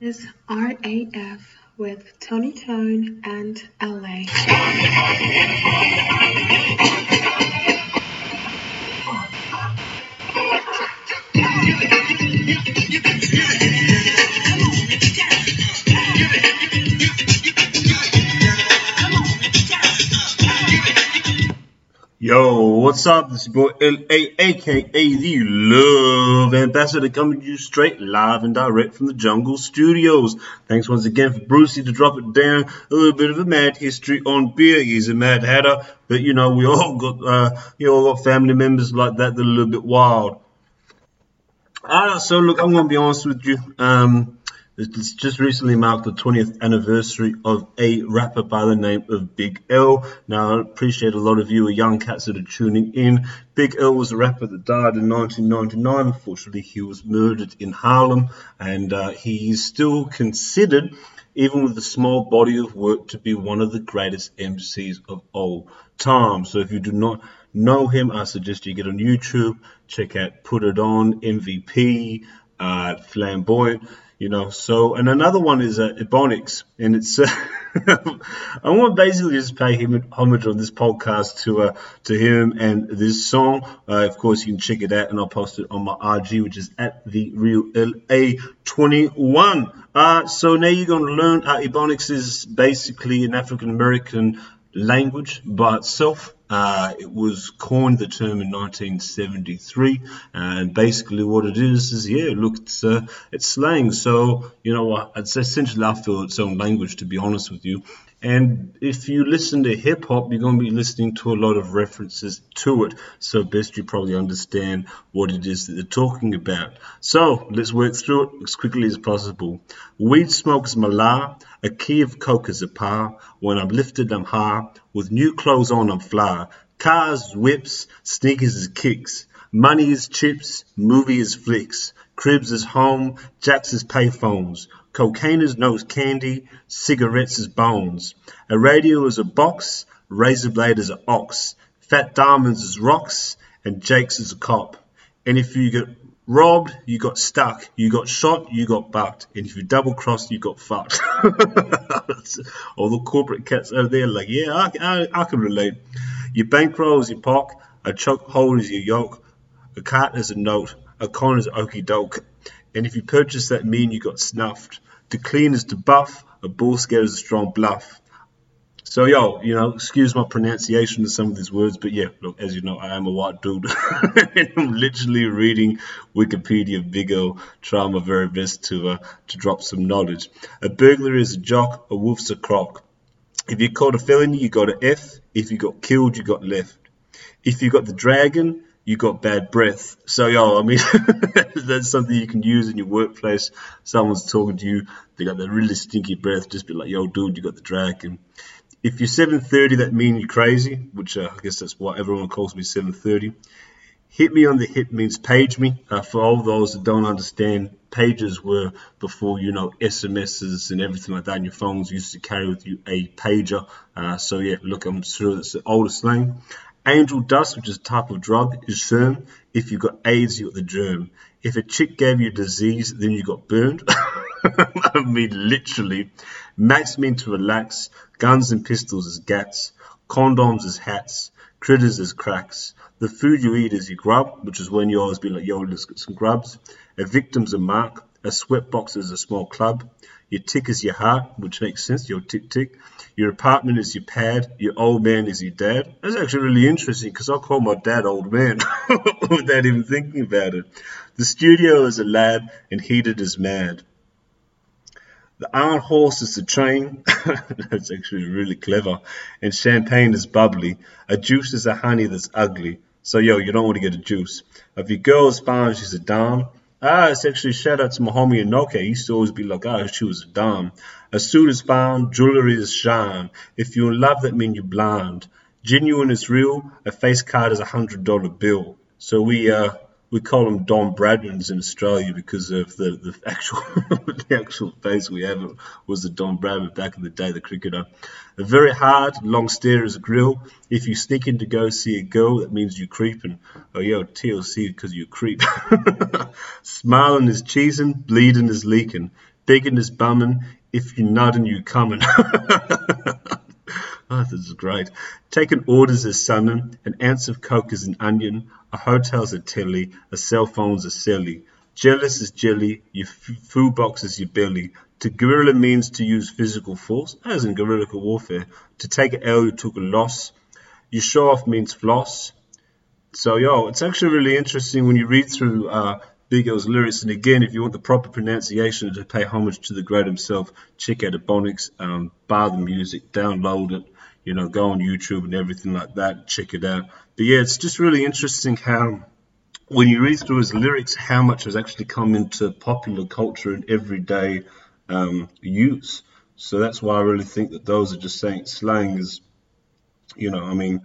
is RAF with Tony Tone and LA. Yo, what's up? This is boy LA, aka the Love Ambassador, coming to you straight live and direct from the Jungle Studios. Thanks once again for Brucey to drop it down. A little bit of a mad history on beer. He's a mad hatter, but you know we all got uh, you all got family members like that that are a little bit wild. Alright, so look, I'm gonna be honest with you. Um, it's just recently marked the 20th anniversary of a rapper by the name of Big L. Now, I appreciate a lot of you are young cats that are tuning in. Big L was a rapper that died in 1999. Unfortunately, he was murdered in Harlem, and uh, he's still considered, even with a small body of work, to be one of the greatest MCs of all time. So, if you do not know him, I suggest you get on YouTube, check out Put It On, MVP, uh, Flamboyant you know. So, and another one is uh, Ebonics, and it's uh, I want to basically just pay him homage on this podcast to uh, to him and this song. Uh, of course, you can check it out, and I'll post it on my RG, which is at the real LA twenty one. Uh, so now you're going to learn how Ebonics is basically an African American language by itself. Uh, it was coined the term in 1973, and basically what it is is yeah, look, it's uh, it's slang. So you know, it's essentially I feel its own language, to be honest with you. And if you listen to hip hop, you're going to be listening to a lot of references to it. So best you probably understand what it is that they're talking about. So let's work through it as quickly as possible. Weed smoke is my A key of coke is a par. When I'm lifted, I'm high. With new clothes on, I'm fly. Cars, whips, sneakers is kicks. Money is chips, movie is flicks. Cribs is home, Jacks is payphones. Cocaine is nose candy, cigarettes is bones. A radio is a box, razor blade is an ox. Fat diamonds is rocks, and Jake's is a cop. And if you get robbed, you got stuck. You got shot, you got bucked. And if you double crossed, you got fucked. All the corporate cats out there like, yeah, I, I, I can relate. Your bankroll is your pock, a choke hold is your yoke, a cart is a note, a con is okey doke. And if you purchase that mean you got snuffed. To clean is to buff, a bull scare is a strong bluff. So, yo, you know, excuse my pronunciation of some of these words, but yeah, look, as you know, I am a white dude. and I'm literally reading Wikipedia Big O, trying my very best to uh, to drop some knowledge. A burglar is a jock, a wolf's a croc. If you caught a felony, you got an F. If you got killed, you got left. If you got the dragon, you got bad breath. So, yo, I mean, that's something you can use in your workplace. Someone's talking to you, they got that really stinky breath. Just be like, yo, dude, you got the drag. And if you're 730, that means you're crazy, which uh, I guess that's why everyone calls me 730. Hit me on the hip means page me. Uh, for all those that don't understand, pages were before, you know, SMSs and everything like that. And your phones used to carry with you a pager. Uh, so, yeah, look, I'm sure it's the oldest slang. Angel dust, which is a type of drug, is firm. If you got AIDS, you got the germ. If a chick gave you a disease, then you got burned. I mean, literally. Max mean to relax. Guns and pistols is gats. Condoms is hats. Critters is cracks. The food you eat is your grub, which is when you always be like, yo, let's get some grubs. A victim's a mark. A sweatbox is a small club. Your tick is your heart, which makes sense, your tick tick. Your apartment is your pad. Your old man is your dad. That's actually really interesting because I call my dad old man without even thinking about it. The studio is a lab and heated is mad. The iron horse is the train. that's actually really clever. And champagne is bubbly. A juice is a honey that's ugly. So, yo, you don't want to get a juice. If your girl is fine, she's a dime. Ah, it's actually shout out to my homie Inoke. He used to always be like, ah, she was dumb. A suit is found, jewelry is shine. If you're in love, that means you're blind. Genuine is real. A face card is a hundred dollar bill. So we uh we call them Don Bradmans in Australia because of the, the actual the actual face we have was the Don Bradman back in the day, the cricketer. A very hard, long stare as a grill. If you sneak in to go see a girl, that means you're creeping. Oh, yo, TLC because you creep. Smiling is cheesing, bleeding is leaking. begging is bumming. If you're nodding, you coming. Oh, this is great. Taking orders is sunning, an ounce of coke is an onion, a hotel's a telly, a cell phone's a silly. Jealous is jelly, your food box is your belly. To guerrilla means to use physical force, as in guerrilla warfare. To take an L, you took a loss. You show off means floss. So, yo, it's actually really interesting when you read through uh, Big L's lyrics. And again, if you want the proper pronunciation to pay homage to the great himself, check out Ebonics, um, bar the music, download it you know, go on YouTube and everything like that, check it out. But yeah, it's just really interesting how when you read through his lyrics, how much has actually come into popular culture and everyday um, use. So that's why I really think that those are just saying slang is, you know, I mean,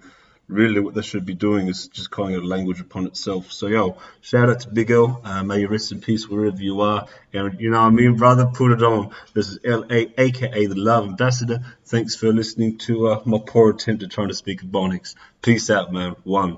really what they should be doing is just calling it a language upon itself. So, yo, shout out to Big L. Uh, may you rest in peace wherever you are. And, you know what I mean, brother, put it on. This is L.A., aka the Love Ambassador. Thanks for listening to uh, my poor attempt at trying to speak Ebonics. Peace out, man. One.